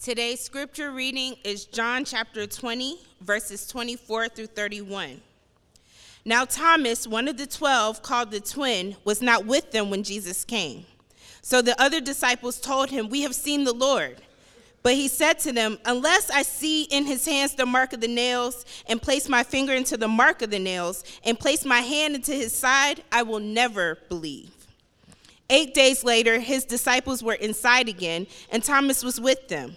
Today's scripture reading is John chapter 20, verses 24 through 31. Now, Thomas, one of the twelve, called the twin, was not with them when Jesus came. So the other disciples told him, We have seen the Lord. But he said to them, Unless I see in his hands the mark of the nails, and place my finger into the mark of the nails, and place my hand into his side, I will never believe. Eight days later, his disciples were inside again, and Thomas was with them.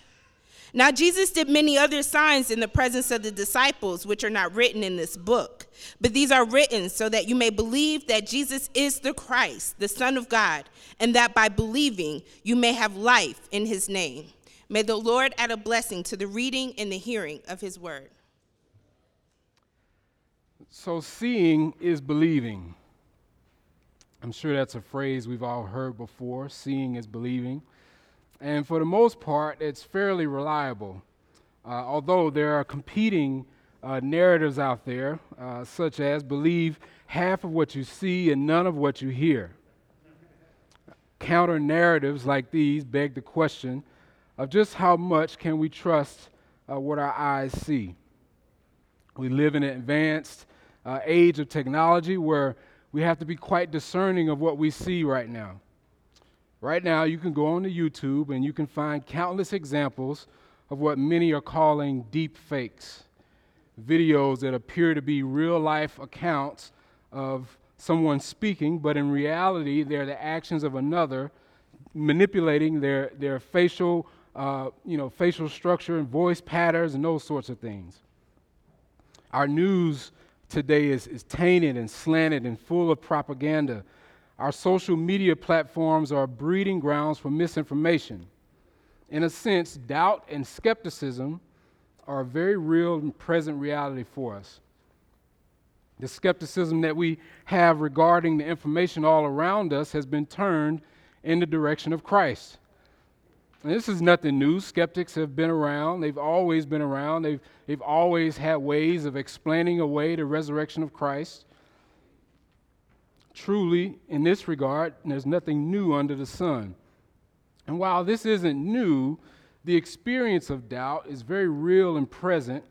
Now, Jesus did many other signs in the presence of the disciples, which are not written in this book. But these are written so that you may believe that Jesus is the Christ, the Son of God, and that by believing you may have life in his name. May the Lord add a blessing to the reading and the hearing of his word. So, seeing is believing. I'm sure that's a phrase we've all heard before. Seeing is believing. And for the most part, it's fairly reliable. Uh, although there are competing uh, narratives out there, uh, such as believe half of what you see and none of what you hear. Counter narratives like these beg the question of just how much can we trust uh, what our eyes see. We live in an advanced uh, age of technology where we have to be quite discerning of what we see right now. Right now, you can go on to YouTube and you can find countless examples of what many are calling deep fakes videos that appear to be real life accounts of someone speaking, but in reality, they're the actions of another manipulating their, their facial, uh, you know, facial structure and voice patterns and those sorts of things. Our news today is, is tainted and slanted and full of propaganda our social media platforms are breeding grounds for misinformation. In a sense, doubt and skepticism are a very real and present reality for us. The skepticism that we have regarding the information all around us has been turned in the direction of Christ. And this is nothing new. Skeptics have been around. They've always been around. They've, they've always had ways of explaining away the resurrection of Christ. Truly, in this regard, there's nothing new under the sun. And while this isn't new, the experience of doubt is very real and present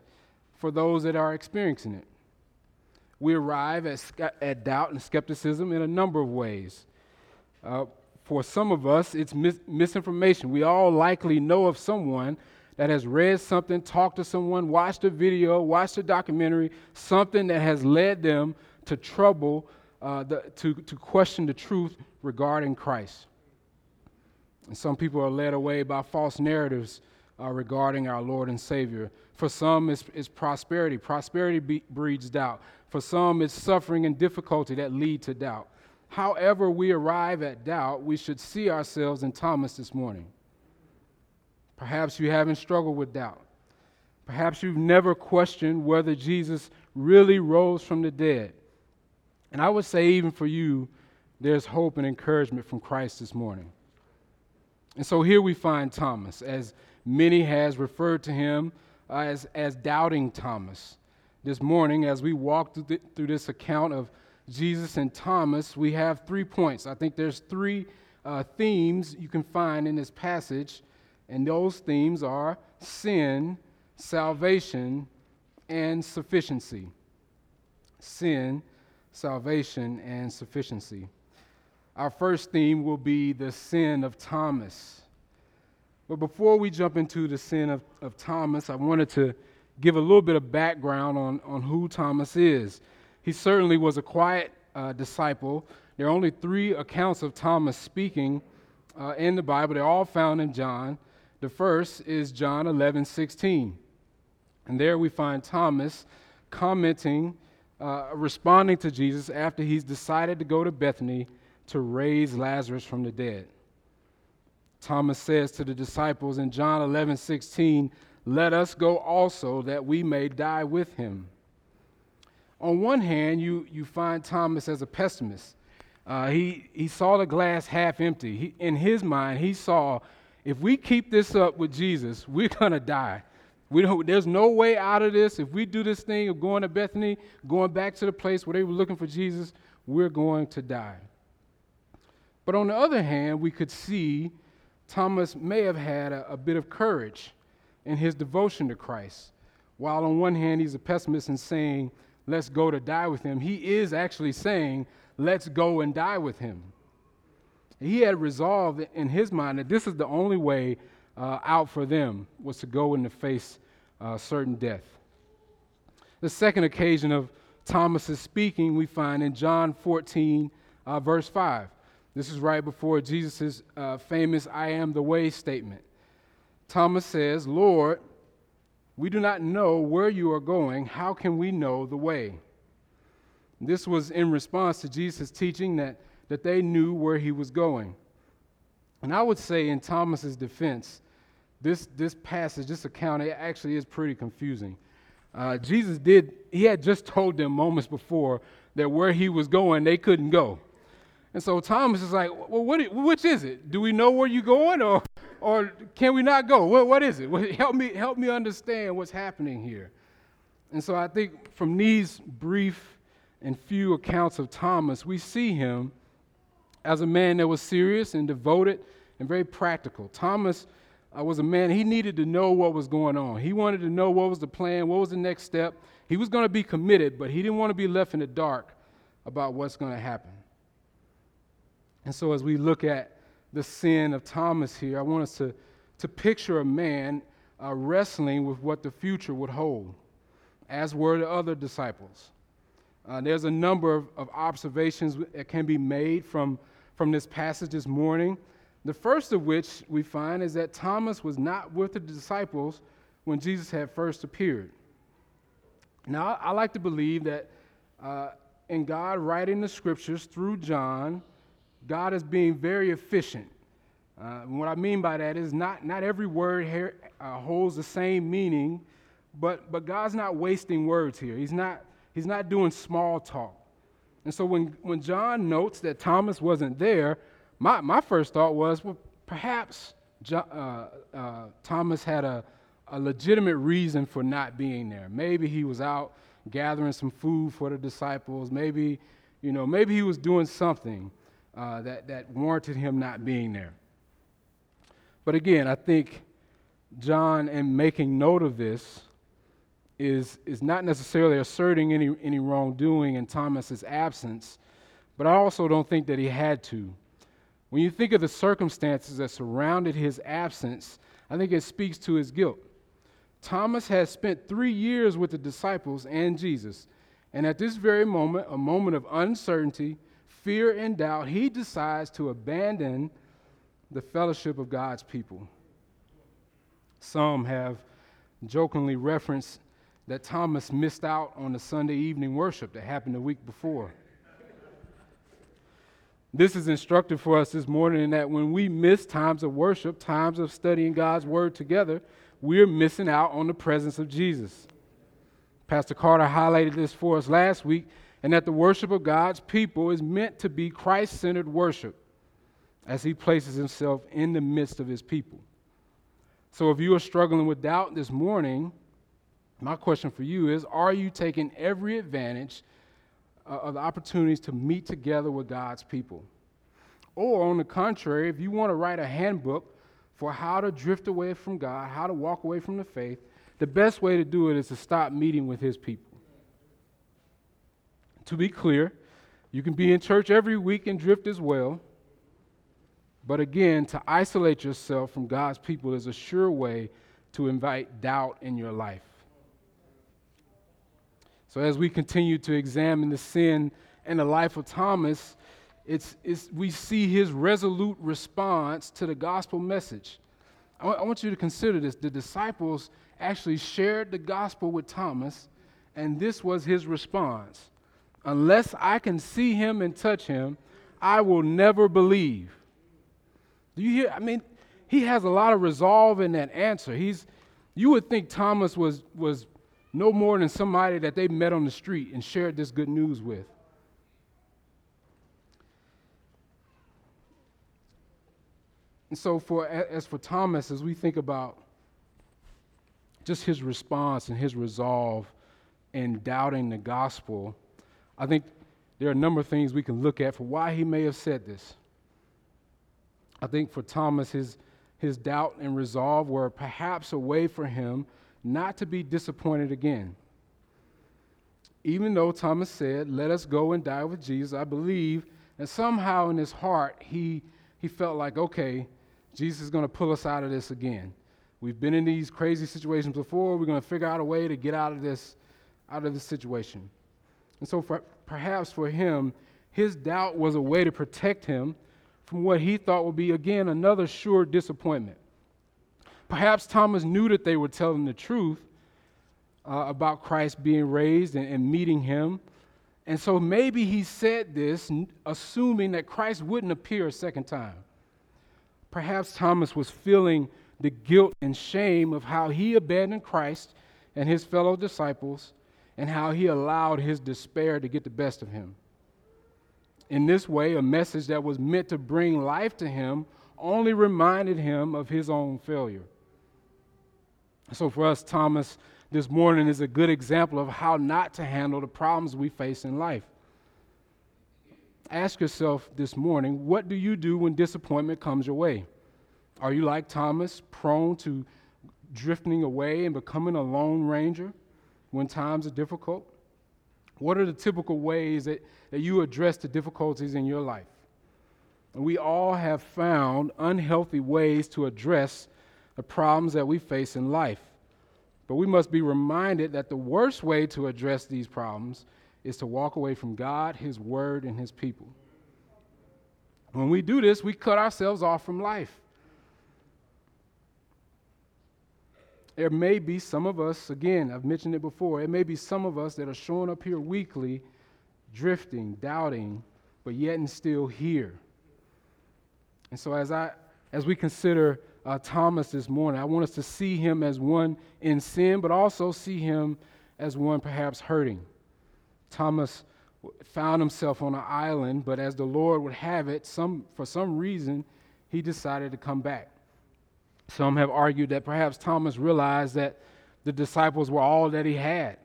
for those that are experiencing it. We arrive at, at doubt and skepticism in a number of ways. Uh, for some of us, it's mis- misinformation. We all likely know of someone that has read something, talked to someone, watched a video, watched a documentary, something that has led them to trouble uh, the, to, to question the truth regarding Christ. And some people are led away by false narratives uh, regarding our Lord and Savior. For some, it's, it's prosperity. Prosperity be, breeds doubt. For some, it's suffering and difficulty that lead to doubt. However, we arrive at doubt, we should see ourselves in Thomas this morning. Perhaps you haven't struggled with doubt. Perhaps you've never questioned whether Jesus really rose from the dead. And I would say, even for you, there's hope and encouragement from Christ this morning. And so here we find Thomas, as many has referred to him uh, as, as doubting Thomas. This morning, as we walk through, the, through, this account of Jesus and Thomas, we have three points. I think there's three uh, themes you can find in this passage, and those themes are sin, salvation, and sufficiency. Sin, salvation, and sufficiency. Our first theme will be the sin of Thomas. But before we jump into the sin of, of Thomas, I wanted to give a little bit of background on, on who Thomas is. He certainly was a quiet uh, disciple. There are only three accounts of Thomas speaking uh, in the Bible. They're all found in John. The first is John 11 16. And there we find Thomas commenting uh, responding to Jesus after he's decided to go to Bethany to raise Lazarus from the dead. Thomas says to the disciples in John 11 16, Let us go also, that we may die with him. On one hand, you, you find Thomas as a pessimist. Uh, he, he saw the glass half empty. He, in his mind, he saw if we keep this up with Jesus, we're going to die. We don't, there's no way out of this. If we do this thing of going to Bethany, going back to the place where they were looking for Jesus, we're going to die. But on the other hand, we could see Thomas may have had a, a bit of courage in his devotion to Christ. While on one hand, he's a pessimist and saying, let's go to die with him, he is actually saying, let's go and die with him. He had resolved in his mind that this is the only way uh, out for them was to go and to face uh, certain death. The second occasion of Thomas's speaking we find in John 14, uh, verse 5. This is right before Jesus' uh, famous I am the way statement. Thomas says, Lord, we do not know where you are going. How can we know the way? This was in response to Jesus' teaching that, that they knew where he was going. And I would say, in Thomas's defense, this, this passage, this account, it actually is pretty confusing. Uh, Jesus did, he had just told them moments before that where he was going, they couldn't go. And so Thomas is like, well, what, which is it? Do we know where you're going or, or can we not go? What, what is it? help, me, help me understand what's happening here. And so I think from these brief and few accounts of Thomas, we see him as a man that was serious and devoted and very practical. Thomas uh, was a man, he needed to know what was going on. He wanted to know what was the plan, what was the next step. He was going to be committed, but he didn't want to be left in the dark about what's going to happen. And so, as we look at the sin of Thomas here, I want us to, to picture a man uh, wrestling with what the future would hold, as were the other disciples. Uh, there's a number of, of observations that can be made from, from this passage this morning. The first of which we find is that Thomas was not with the disciples when Jesus had first appeared. Now, I like to believe that uh, in God writing the scriptures through John, God is being very efficient. Uh, what I mean by that is not, not every word here uh, holds the same meaning, but, but God's not wasting words here. He's not, he's not doing small talk. And so when, when John notes that Thomas wasn't there, my, my first thought was, well, perhaps uh, uh, Thomas had a, a legitimate reason for not being there. Maybe he was out gathering some food for the disciples. Maybe, you know, maybe he was doing something uh, that, that warranted him not being there. But again, I think John, in making note of this, is, is not necessarily asserting any, any wrongdoing in Thomas's absence, but I also don't think that he had to. When you think of the circumstances that surrounded his absence, I think it speaks to his guilt. Thomas has spent three years with the disciples and Jesus, and at this very moment, a moment of uncertainty, fear, and doubt, he decides to abandon the fellowship of God's people. Some have jokingly referenced that Thomas missed out on the Sunday evening worship that happened the week before. This is instructive for us this morning in that when we miss times of worship, times of studying God's word together, we're missing out on the presence of Jesus. Pastor Carter highlighted this for us last week, and that the worship of God's people is meant to be Christ centered worship as he places himself in the midst of his people. So if you are struggling with doubt this morning, my question for you is Are you taking every advantage Uh, of the opportunities to meet together with God's people. Or, on the contrary, if you want to write a handbook for how to drift away from God, how to walk away from the faith, the best way to do it is to stop meeting with His people. To be clear, you can be in church every week and drift as well. But again, to isolate yourself from God's people is a sure way to invite doubt in your life. So, as we continue to examine the sin and the life of Thomas, it's, it's, we see his resolute response to the gospel message. I, w- I want you to consider this. The disciples actually shared the gospel with Thomas, and this was his response Unless I can see him and touch him, I will never believe. Do you hear? I mean, he has a lot of resolve in that answer. He's, You would think Thomas was, was no more than somebody that they met on the street and shared this good news with. And so, for, as for Thomas, as we think about just his response and his resolve in doubting the gospel, I think there are a number of things we can look at for why he may have said this. I think for Thomas, his, his doubt and resolve were perhaps a way for him not to be disappointed again. Even though Thomas said, Let us go and die with Jesus, I believe that somehow in his heart he, he felt like, okay, Jesus is going to pull us out of this again. We've been in these crazy situations before. We're going to figure out a way to get out of this, out of this situation. And so, for, perhaps for him, his doubt was a way to protect him from what he thought would be again another sure disappointment. Perhaps Thomas knew that they were telling the truth uh, about Christ being raised and, and meeting him. And so maybe he said this assuming that Christ wouldn't appear a second time. Perhaps Thomas was feeling the guilt and shame of how he abandoned Christ and his fellow disciples and how he allowed his despair to get the best of him. In this way, a message that was meant to bring life to him only reminded him of his own failure. So, for us, Thomas this morning is a good example of how not to handle the problems we face in life ask yourself this morning what do you do when disappointment comes your way? Are you like Thomas, prone to drifting away and becoming a lone ranger when times are difficult? What are the typical ways that, that you address the difficulties in your life? We all have found unhealthy ways to address the problems that we face in life. But we must be reminded that the worst way to address these problems is to walk away from God, His Word, and His people. When we do this, we cut ourselves off from life. There may be some of us, again, I've mentioned it before, it may be some of us that are showing up here weekly, drifting, doubting, but yet and still here. And so as I as we consider uh, Thomas this morning, I want us to see him as one in sin, but also see him as one perhaps hurting. Thomas found himself on an island, but as the Lord would have it, some, for some reason, he decided to come back. Some have argued that perhaps Thomas realized that the disciples were all that he had.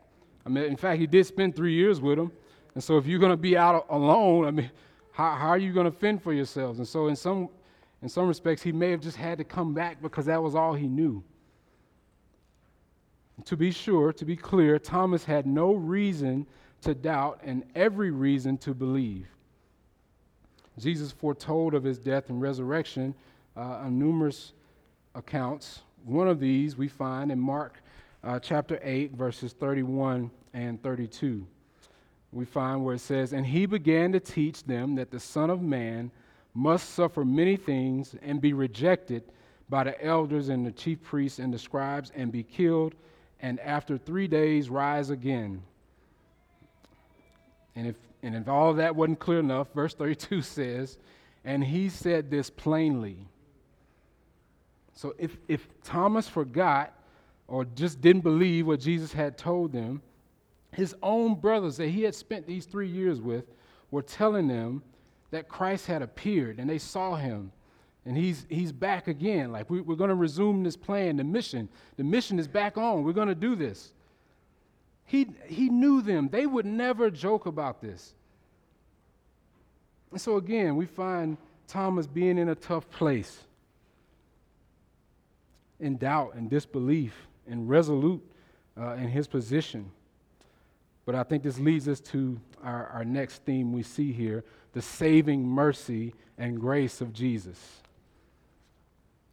I mean, in fact, he did spend three years with them. And so if you're going to be out alone, I mean, how, how are you going to fend for yourselves? And so in some, in some respects, he may have just had to come back because that was all he knew. To be sure, to be clear, Thomas had no reason to doubt and every reason to believe. Jesus foretold of his death and resurrection uh, on numerous accounts. One of these we find in Mark uh, chapter 8, verses 31 and 32. We find where it says, And he began to teach them that the Son of Man must suffer many things and be rejected by the elders and the chief priests and the scribes and be killed, and after three days rise again. And if, and if all that wasn't clear enough, verse 32 says, And he said this plainly. So if, if Thomas forgot or just didn't believe what Jesus had told them, his own brothers that he had spent these three years with were telling them that Christ had appeared and they saw him and he's, he's back again. Like, we, we're going to resume this plan, the mission. The mission is back on. We're going to do this. He, he knew them. They would never joke about this. And so, again, we find Thomas being in a tough place, in doubt and disbelief, and resolute uh, in his position. But I think this leads us to our, our next theme we see here the saving mercy and grace of Jesus.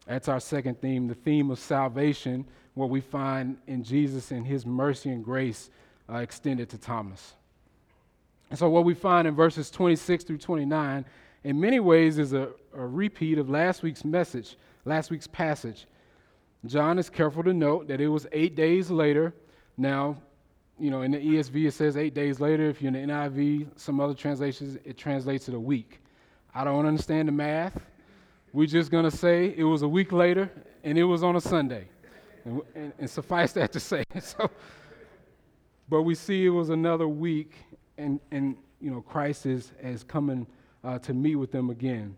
That's our second theme, the theme of salvation what we find in Jesus and his mercy and grace uh, extended to Thomas. And so, what we find in verses 26 through 29, in many ways, is a, a repeat of last week's message, last week's passage. John is careful to note that it was eight days later. Now, you know, in the ESV it says eight days later. If you're in the NIV, some other translations, it translates it a week. I don't understand the math. We're just going to say it was a week later and it was on a Sunday. And, and, and suffice that to say, so, but we see it was another week, and, and you know, Christ is, is coming uh, to meet with them again.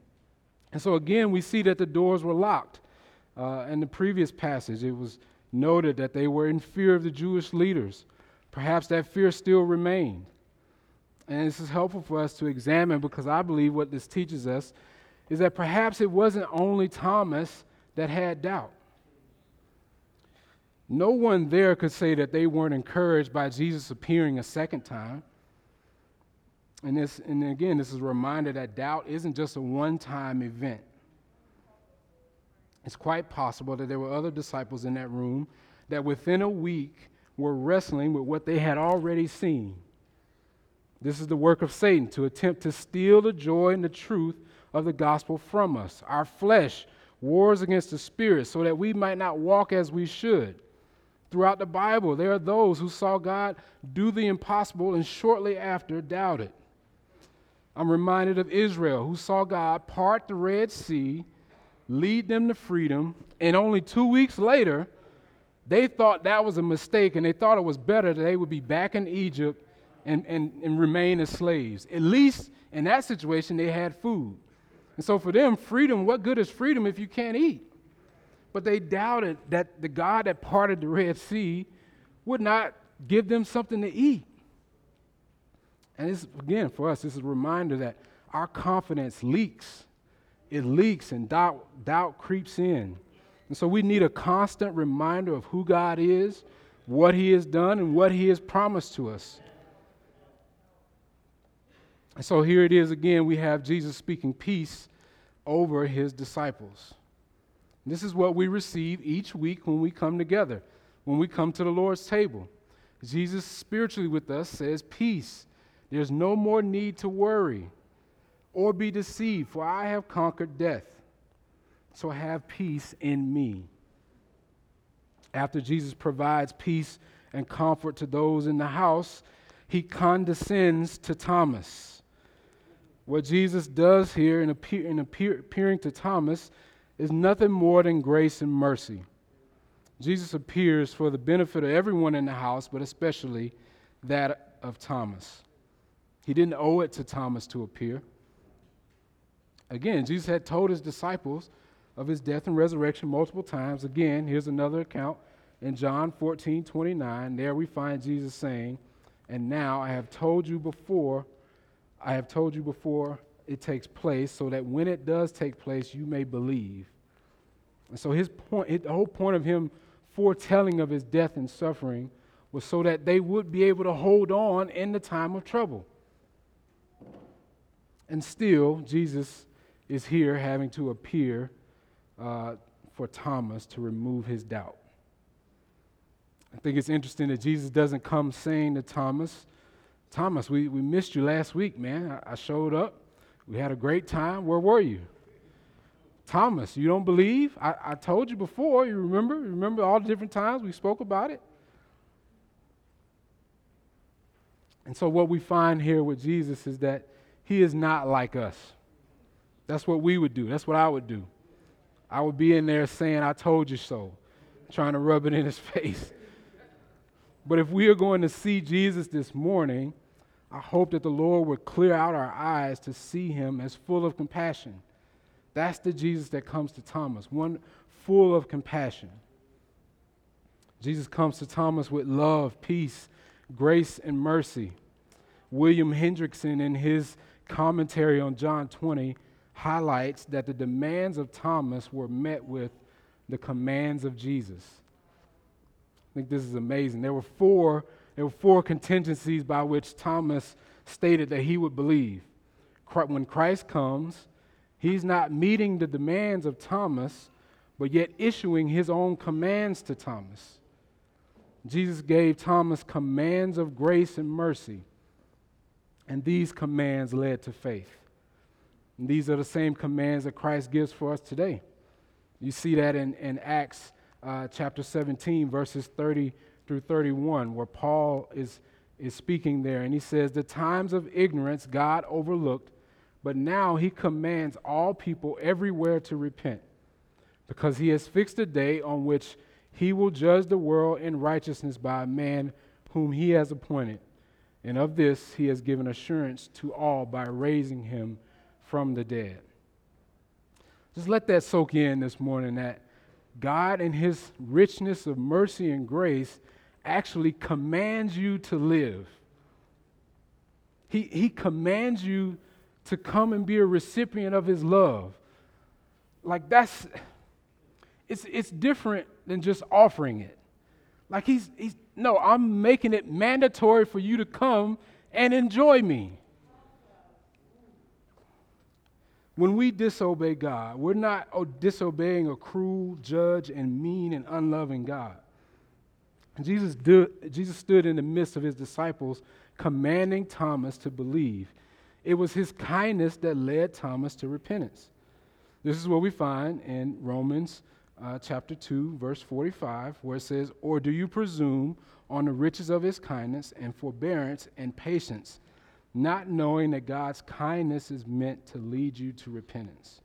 And so again, we see that the doors were locked. Uh, in the previous passage, it was noted that they were in fear of the Jewish leaders. Perhaps that fear still remained. And this is helpful for us to examine because I believe what this teaches us is that perhaps it wasn't only Thomas that had doubt. No one there could say that they weren't encouraged by Jesus appearing a second time. And, this, and again, this is a reminder that doubt isn't just a one time event. It's quite possible that there were other disciples in that room that within a week were wrestling with what they had already seen. This is the work of Satan to attempt to steal the joy and the truth of the gospel from us. Our flesh wars against the spirit so that we might not walk as we should. Throughout the Bible, there are those who saw God do the impossible and shortly after doubted. I'm reminded of Israel, who saw God part the Red Sea, lead them to freedom, and only two weeks later, they thought that was a mistake and they thought it was better that they would be back in Egypt and, and, and remain as slaves. At least in that situation, they had food. And so for them, freedom, what good is freedom if you can't eat? But they doubted that the God that parted the Red Sea would not give them something to eat. And this, again, for us, this is a reminder that our confidence leaks. It leaks and doubt, doubt creeps in. And so we need a constant reminder of who God is, what He has done, and what He has promised to us. And so here it is again, we have Jesus speaking peace over His disciples. This is what we receive each week when we come together, when we come to the Lord's table. Jesus, spiritually with us, says, Peace. There's no more need to worry or be deceived, for I have conquered death. So have peace in me. After Jesus provides peace and comfort to those in the house, he condescends to Thomas. What Jesus does here in, appear, in appear, appearing to Thomas is nothing more than grace and mercy. Jesus appears for the benefit of everyone in the house, but especially that of Thomas. He didn't owe it to Thomas to appear. Again, Jesus had told his disciples of his death and resurrection multiple times. Again, here's another account in John 14 29. There we find Jesus saying, And now I have told you before, I have told you before it takes place, so that when it does take place, you may believe. And so his point, the whole point of him foretelling of his death and suffering was so that they would be able to hold on in the time of trouble. And still, Jesus is here having to appear uh, for Thomas to remove his doubt. I think it's interesting that Jesus doesn't come saying to Thomas, Thomas, we, we missed you last week, man. I, I showed up. We had a great time. Where were you? Thomas, you don't believe? I, I told you before. You remember? You remember all the different times we spoke about it? And so, what we find here with Jesus is that he is not like us. That's what we would do. That's what I would do. I would be in there saying, I told you so, trying to rub it in his face. But if we are going to see Jesus this morning, I hope that the Lord would clear out our eyes to see him as full of compassion. That's the Jesus that comes to Thomas, one full of compassion. Jesus comes to Thomas with love, peace, grace, and mercy. William Hendriksen, in his commentary on John 20, highlights that the demands of Thomas were met with the commands of Jesus. I think this is amazing. There were four, there were four contingencies by which Thomas stated that he would believe. When Christ comes, he's not meeting the demands of Thomas, but yet issuing his own commands to Thomas. Jesus gave Thomas commands of grace and mercy, and these commands led to faith. And these are the same commands that Christ gives for us today. You see that in, in Acts uh, chapter 17, verses 30 through 31, where Paul is, is speaking there. And he says, The times of ignorance God overlooked, but now he commands all people everywhere to repent, because he has fixed a day on which He will judge the world in righteousness by a man whom he has appointed. And of this he has given assurance to all by raising him from the dead. Just let that soak in this morning that God, in his richness of mercy and grace, actually commands you to live. He, he commands you to come and be a recipient of his love. Like that's it's it's different than just offering it. Like he's he's no, I'm making it mandatory for you to come and enjoy me. When we disobey God, we're not disobeying a cruel judge and mean and unloving God. Jesus, do, Jesus stood in the midst of his disciples, commanding Thomas to believe. It was his kindness that led Thomas to repentance. This is what we find in Romans uh, chapter 2, verse 45, where it says, Or do you presume on the riches of his kindness and forbearance and patience, not knowing that God's kindness is meant to lead you to repentance?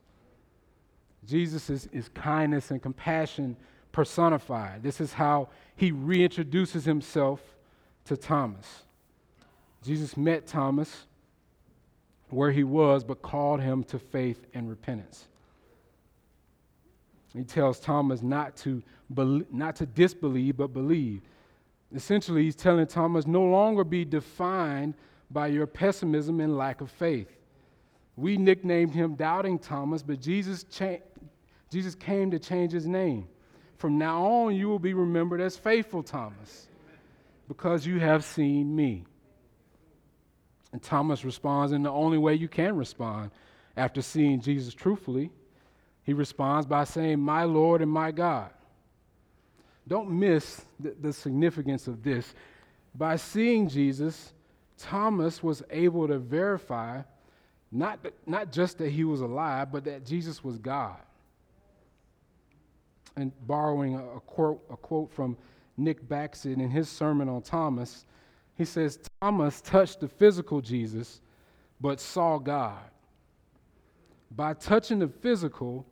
Jesus is, is kindness and compassion personified. This is how he reintroduces himself to Thomas. Jesus met Thomas where he was, but called him to faith and repentance. He tells Thomas not to, not to disbelieve, but believe. Essentially, he's telling Thomas no longer be defined by your pessimism and lack of faith. We nicknamed him Doubting Thomas, but Jesus, cha- Jesus came to change his name. From now on, you will be remembered as Faithful Thomas because you have seen me. And Thomas responds in the only way you can respond after seeing Jesus truthfully he responds by saying, My Lord and my God. Don't miss the, the significance of this. By seeing Jesus, Thomas was able to verify not, not just that he was alive, but that Jesus was God. And borrowing a, a, quote, a quote from Nick Batzig in his sermon on Thomas, he says, Thomas touched the physical Jesus, but saw God. By touching the physical,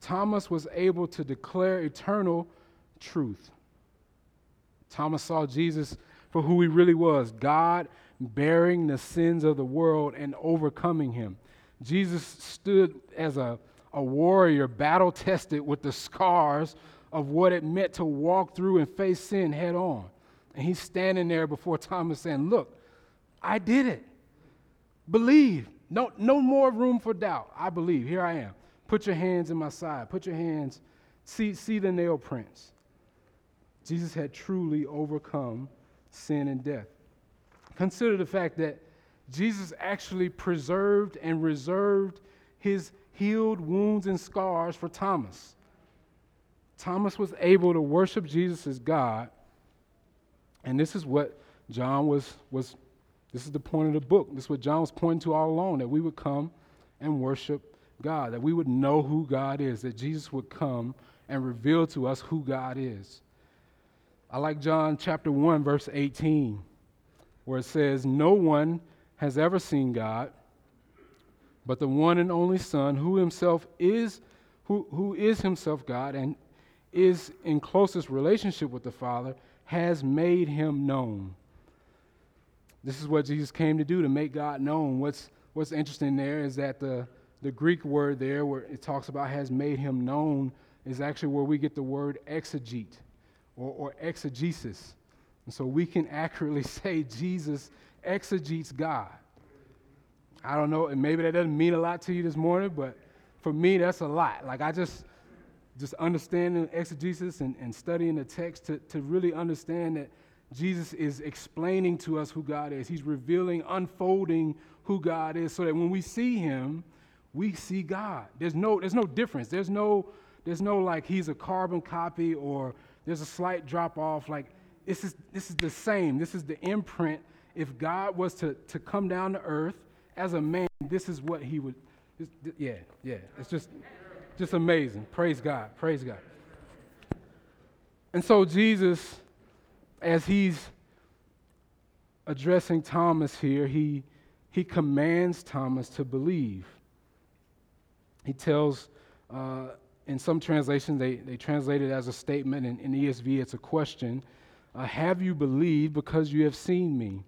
Thomas was able to declare eternal truth. Thomas saw Jesus for who he really was God bearing the sins of the world and overcoming him. Jesus stood as a, a warrior, battle tested with the scars of what it meant to walk through and face sin head on. And he's standing there before Thomas saying, Look, I did it. Believe. No, no more room for doubt. I believe. Here I am. Put your hands in my side. Put your hands, see, see the nail prints. Jesus had truly overcome sin and death. Consider the fact that Jesus actually preserved and reserved his healed wounds and scars for Thomas. Thomas was able to worship Jesus as God. And this is what John was, was this is the point of the book. This is what John was pointing to all along that we would come and worship God, that we would know who God is, that Jesus would come and reveal to us who God is. I like John chapter 1, verse 18, where it says, No one has ever seen God, but the one and only Son, who himself is, who, who is himself God and is in closest relationship with the Father, has made him known. This is what Jesus came to do, to make God known. What's, what's interesting there is that the the Greek word there, where it talks about has made him known, is actually where we get the word exegete or, or exegesis. And so we can accurately say Jesus exegetes God. I don't know, and maybe that doesn't mean a lot to you this morning, but for me, that's a lot. Like, I just, just understanding exegesis and, and studying the text to, to really understand that Jesus is explaining to us who God is. He's revealing, unfolding who God is, so that when we see Him, we see God. There's no, there's no difference. There's no, there's no like he's a carbon copy or there's a slight drop off. Like this is, this is the same. This is the imprint. If God was to, to come down to earth as a man, this is what he would, yeah, yeah. It's just, just amazing. Praise God. Praise God. And so Jesus, as he's addressing Thomas here, he, he commands Thomas to believe. He tells uh, in some translations, they, they translate it as a statement. In, in ESV, it's a question. Uh, have you believed because you have seen me?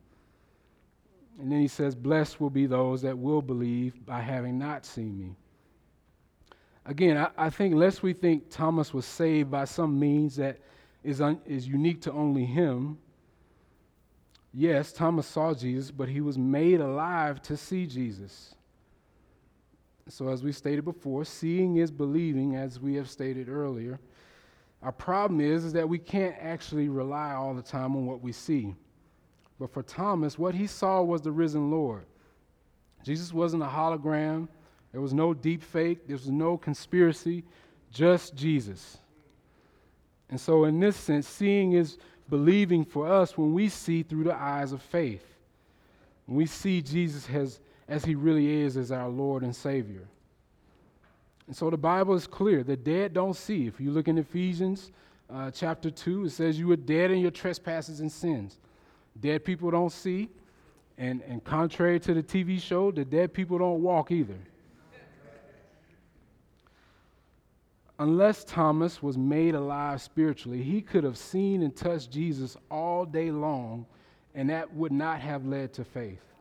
And then he says, Blessed will be those that will believe by having not seen me. Again, I, I think lest we think Thomas was saved by some means that is, un, is unique to only him. Yes, Thomas saw Jesus, but he was made alive to see Jesus. So, as we stated before, seeing is believing, as we have stated earlier. Our problem is, is that we can't actually rely all the time on what we see. But for Thomas, what he saw was the risen Lord. Jesus wasn't a hologram, there was no deep fake, there was no conspiracy, just Jesus. And so, in this sense, seeing is believing for us when we see through the eyes of faith. When we see Jesus as, as he really is as our Lord and Savior. And so the Bible is clear. The dead don't see. If you look in Ephesians uh, chapter 2, it says you were dead in your trespasses and sins. Dead people don't see. And, and contrary to the TV show, the dead people don't walk either. Unless Thomas was made alive spiritually, he could have seen and touched Jesus all day long, and that would not have led to faith.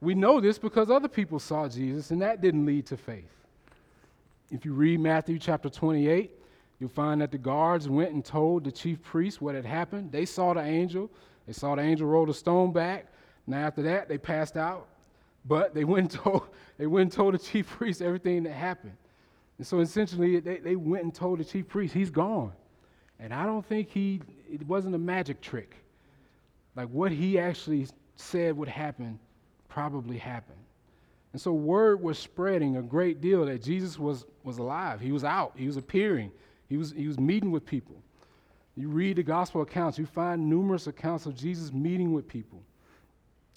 We know this because other people saw Jesus, and that didn't lead to faith. If you read Matthew chapter 28, You'll find that the guards went and told the chief priest what had happened. They saw the angel. They saw the angel roll the stone back. Now after that, they passed out. But they went and told, they went and told the chief priest everything that happened. And so essentially, they, they went and told the chief priest, he's gone. And I don't think he, it wasn't a magic trick. Like what he actually said would happen probably happened. And so word was spreading a great deal that Jesus was, was alive. He was out, he was appearing. He was, he was meeting with people. You read the gospel accounts, you find numerous accounts of Jesus meeting with people.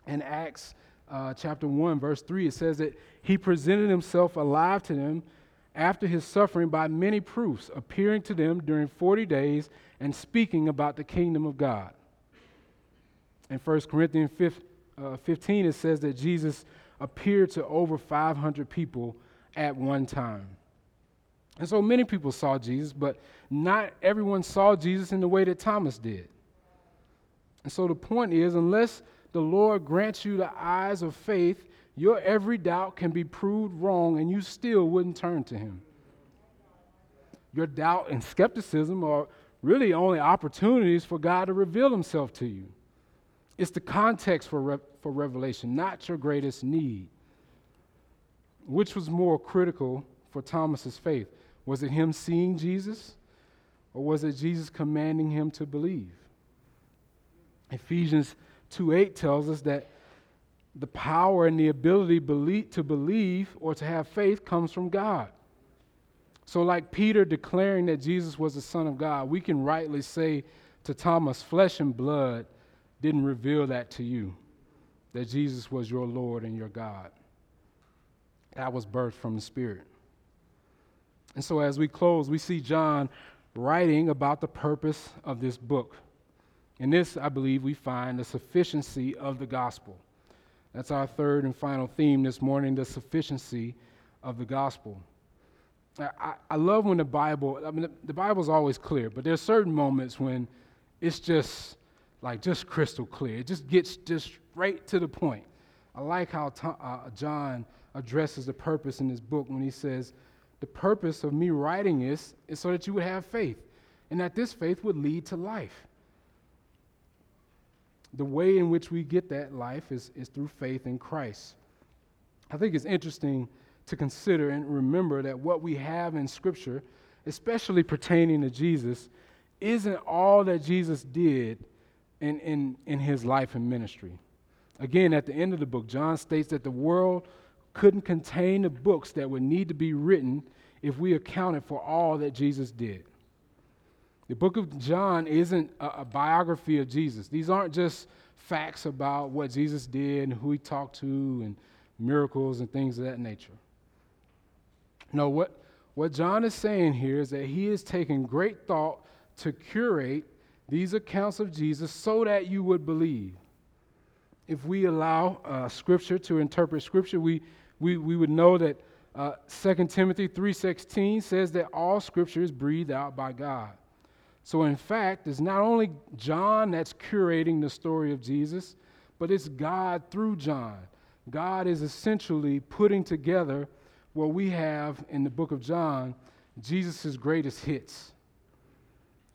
In Acts uh, chapter 1, verse 3, it says that he presented himself alive to them after his suffering by many proofs, appearing to them during 40 days and speaking about the kingdom of God. In 1 Corinthians 15, uh, it says that Jesus appeared to over 500 people at one time. And so many people saw Jesus, but not everyone saw Jesus in the way that Thomas did. And so the point is, unless the Lord grants you the eyes of faith, your every doubt can be proved wrong and you still wouldn't turn to Him. Your doubt and skepticism are really only opportunities for God to reveal Himself to you. It's the context for, re- for revelation, not your greatest need. Which was more critical for Thomas's faith? Was it him seeing Jesus? Or was it Jesus commanding him to believe? Ephesians 2 8 tells us that the power and the ability to believe or to have faith comes from God. So, like Peter declaring that Jesus was the Son of God, we can rightly say to Thomas, flesh and blood didn't reveal that to you, that Jesus was your Lord and your God. That was birthed from the Spirit. And so, as we close, we see John writing about the purpose of this book. In this, I believe, we find the sufficiency of the gospel. That's our third and final theme this morning the sufficiency of the gospel. I, I love when the Bible, I mean, the, the Bible's always clear, but there's certain moments when it's just like just crystal clear. It just gets just right to the point. I like how uh, John addresses the purpose in this book when he says, the purpose of me writing this is so that you would have faith and that this faith would lead to life. The way in which we get that life is, is through faith in Christ. I think it's interesting to consider and remember that what we have in Scripture, especially pertaining to Jesus, isn't all that Jesus did in, in, in his life and ministry. Again, at the end of the book, John states that the world couldn't contain the books that would need to be written if we accounted for all that Jesus did. The book of John isn't a, a, biography of Jesus. These aren't just facts about what Jesus did and who he talked to and miracles and things of that nature. No, what, what John is saying here is that he is taking great thought to curate these accounts of Jesus so that you would believe. If we allow uh, Scripture to interpret Scripture, we we, we would know that Uh, 2 Timothy 3:16 says that all scripture is breathed out by God. So in fact, it's not only John that's curating the story of Jesus, but it's God through John. God is essentially putting together what we have in the book of John, Jesus' greatest hits.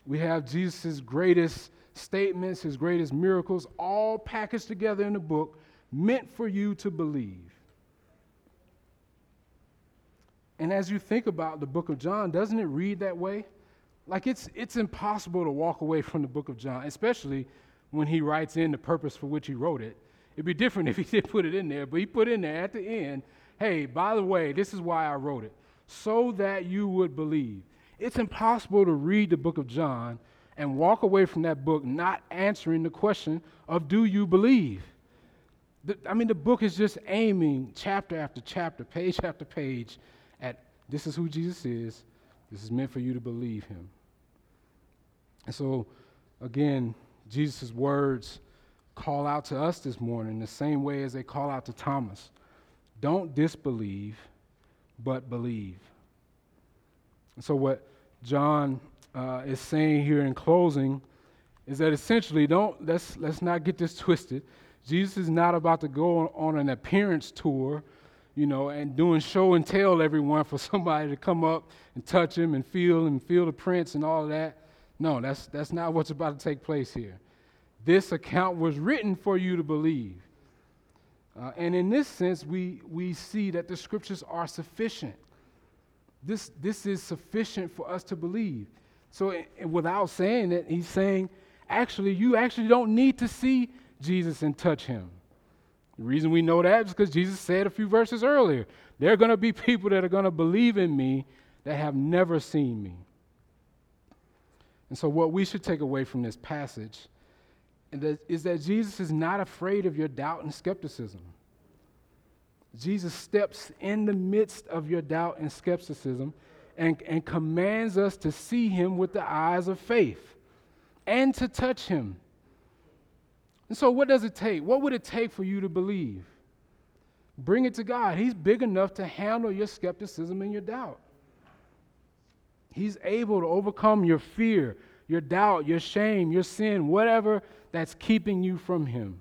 We have Jesus' greatest statements, his greatest miracles, all packaged together in a book meant for you to believe. And as you think about the book of John, doesn't it read that way? Like it's, it's impossible to walk away from the book of John, especially when he writes in the purpose for which he wrote it. It'd be different if he did put it in there, but he put in there at the end, hey, by the way, this is why I wrote it, so that you would believe. It's impossible to read the book of John and walk away from that book not answering the question of do you believe? The, I mean, the book is just aiming chapter after chapter, page after page at this is who Jesus is. This is meant for you to believe him. And so, again, Jesus' words call out to us this morning the same way as they call out to Thomas. Don't disbelieve, but believe. So, what John uh, is saying here in closing is that essentially, don't let's let's not get this twisted. Jesus is not about to go on, an appearance tour, you know, and doing show and tell everyone for somebody to come up and touch him and feel and feel the prints and all that. No, that's that's not what's about to take place here. This account was written for you to believe. Uh, and in this sense, we, we see that the scriptures are sufficient. This, this is sufficient for us to believe. So, without saying it, he's saying, actually, you actually don't need to see Jesus and touch him. The reason we know that is because Jesus said a few verses earlier there are going to be people that are going to believe in me that have never seen me. And so, what we should take away from this passage is that Jesus is not afraid of your doubt and skepticism. Jesus steps in the midst of your doubt and skepticism and, and commands us to see him with the eyes of faith and to touch him. And so, what does it take? What would it take for you to believe? Bring it to God. He's big enough to handle your skepticism and your doubt. He's able to overcome your fear, your doubt, your shame, your sin, whatever that's keeping you from Him.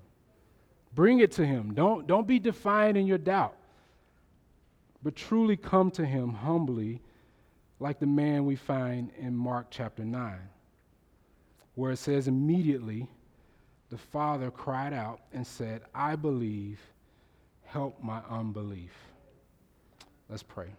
Bring it to Him. Don't, don't be defiant in your doubt, but truly come to Him humbly, like the man we find in Mark chapter 9, where it says, Immediately the father cried out and said, I believe, help my unbelief. Let's pray.